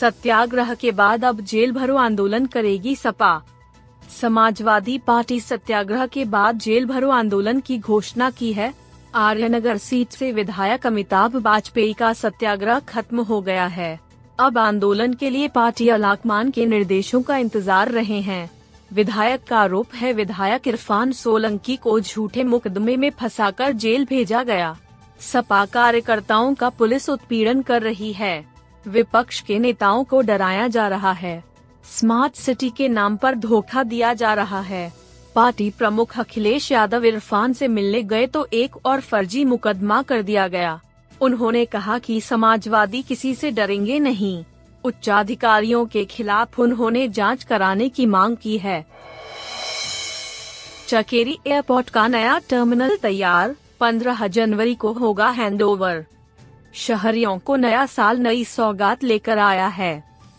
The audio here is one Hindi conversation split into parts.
सत्याग्रह के बाद अब जेल भरो आंदोलन करेगी सपा। समाजवादी पार्टी सत्याग्रह के बाद जेल भरो आंदोलन की घोषणा की है। आर्यनगर सीट से विधायक अमिताभ वाजपेयी का सत्याग्रह खत्म हो गया है। अब आंदोलन के लिए पार्टी अलाकमान के निर्देशों का इंतज़ार रहे हैं। विधायक का आरोप है, विधायक इरफान सोलंकी को झूठे मुकदमे में फंसाकर जेल भेजा गया। सपा कार्यकर्ताओं का पुलिस उत्पीड़न कर रही है। विपक्ष के नेताओं को डराया जा रहा है। स्मार्ट सिटी के नाम पर धोखा दिया जा रहा है। पार्टी प्रमुख अखिलेश यादव इरफान से मिलने गए तो एक और फर्जी मुकदमा कर दिया गया। उन्होंने कहा कि समाजवादी किसी से डरेंगे नहीं। उच्चाधिकारियों के खिलाफ उन्होंने जाँच कराने की मांग की है। चकेरी एयरपोर्ट का नया टर्मिनल तैयार 15 जनवरी को होगा हैंडओवर। शहरियों को नया साल नई सौगात लेकर आया है।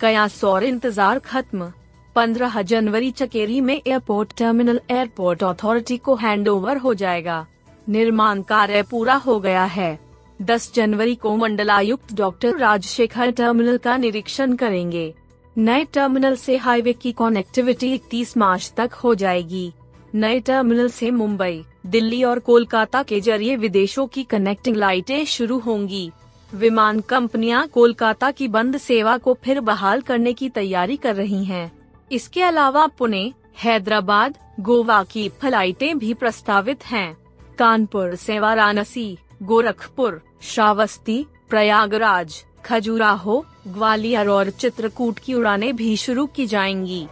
कयास और इंतज़ार खत्म। 15 जनवरी चकेरी में एयरपोर्ट टर्मिनल एयरपोर्ट अथॉरिटी को हैंडओवर हो जाएगा। निर्माण कार्य पूरा हो गया है। 10 जनवरी को मंडलायुक्त डॉक्टर राजशेखर टर्मिनल का निरीक्षण करेंगे। नए टर्मिनल से हाईवे की कनेक्टिविटी 31 मार्च तक हो जाएगी। नए टर्मिनल से मुंबई, दिल्ली और कोलकाता के ज़रिए विदेशों की कनेक्टिंग लाइटें शुरू होंगी विमान कंपनियाँ कोलकाता की बंद सेवा को फिर बहाल करने की तैयारी कर रही हैं। इसके अलावा पुणे, हैदराबाद, गोवा की फ्लाइटें भी प्रस्तावित हैं। कानपुर से वाराणसी गोरखपुर, श्रावस्ती, प्रयागराज, खजुराहो, ग्वालियर और चित्रकूट की उड़ानें भी शुरू की जाएँगी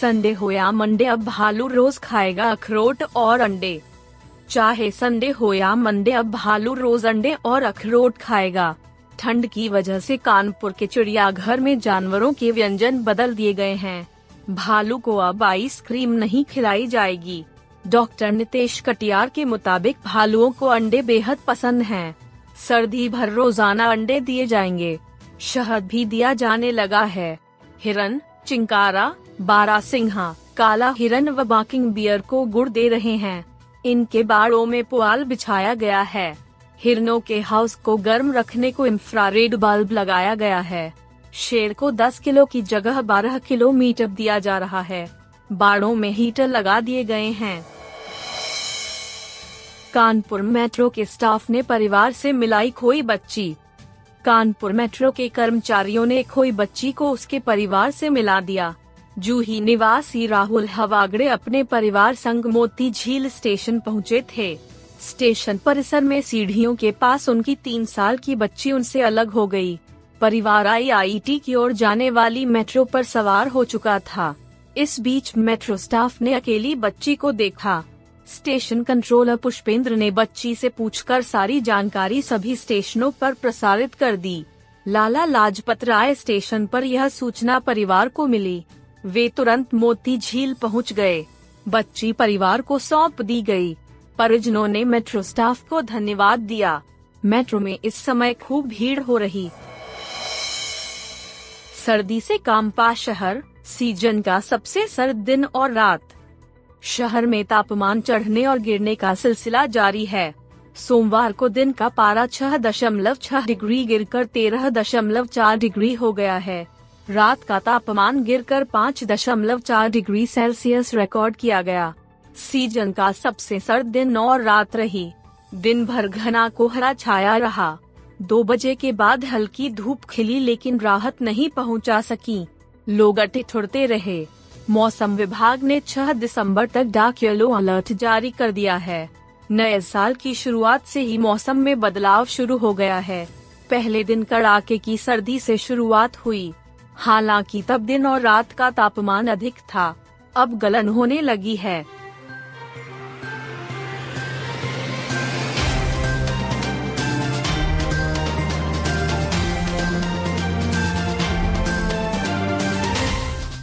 संडे हो या मंडे अब भालू रोज खाएगा अखरोट और अंडे। चाहे संडे हो या मंडे अब भालू रोज अंडे और अखरोट खाएगा। ठंड की वजह से कानपुर के चिड़ियाघर में जानवरों के व्यंजन बदल दिए गए हैं। भालू को अब आइसक्रीम नहीं खिलाई जाएगी। डॉक्टर नितेश कटियार के मुताबिक भालुओं को अंडे बेहद पसंद हैं। सर्दी भर रोज़ाना अंडे दिए जाएँगे। शहद भी दिया जाने लगा है। हिरन चिंकारा, बारा सिंहा, काला हिरन व बाकिंग बियर को गुड़ दे रहे हैं। इनके बाड़ों में पुआल बिछाया गया है। हिरनों के हाउस को गर्म रखने को इंफ्रारेड बल्ब लगाया गया है। शेर को 10 किलो की जगह 12 किलोमीटर दिया जा रहा है। बाड़ों में हीटर लगा दिए गए हैं। कानपुर मेट्रो के स्टाफ ने परिवार से मिलाई खोई बच्ची। कानपुर मेट्रो के कर्मचारियों ने खोई बच्ची को उसके परिवार से मिला दिया। जूही निवासी राहुल हवागड़े अपने परिवार संग मोती झील स्टेशन पहुँचे थे। स्टेशन परिसर में सीढ़ियों के पास उनकी तीन साल की बच्ची उनसे अलग हो गई। परिवार आई आई की ओर जाने वाली मेट्रो पर सवार हो चुका था। इस बीच मेट्रो स्टाफ ने अकेली बच्ची को देखा। स्टेशन कंट्रोलर पुष्पेंद्र ने बच्ची से पूछकर सारी जानकारी सभी स्टेशनों पर प्रसारित कर दी। लाला लाजपत राय स्टेशन पर यह सूचना परिवार को मिली। वे तुरंत मोती झील पहुँच गए। बच्ची परिवार को सौंप दी गई। परिजनों ने मेट्रो स्टाफ को धन्यवाद दिया। मेट्रो में इस समय खूब भीड़ हो रही। सर्दी से कांपा शहर, सीज़न का सबसे सर्द दिन और रात। शहर में तापमान चढ़ने और गिरने का सिलसिला जारी है। सोमवार को दिन का पारा छह दशमलव छह डिग्री गिरकर तेरह दशमलव चार डिग्री हो गया है। रात का तापमान गिरकर पाँच दशमलव चार डिग्री सेल्सियस रिकॉर्ड किया गया। सीज़न का सबसे सर्द दिन और रात रही। दिन भर घना कोहरा छाया रहा। दो बजे के बाद हल्की धूप खिली लेकिन राहत नहीं पहुँचा सकी। लोग अटे ठुड़ते रहे। मौसम विभाग ने 6 दिसंबर तक डार्क येलो अलर्ट जारी कर दिया है। नए साल की शुरुआत से ही मौसम में बदलाव शुरू हो गया है। पहले दिन कड़ाके की सर्दी से शुरुआत हुई। हालाँकि तब दिन और रात का तापमान अधिक था। अब गलन होने लगी है।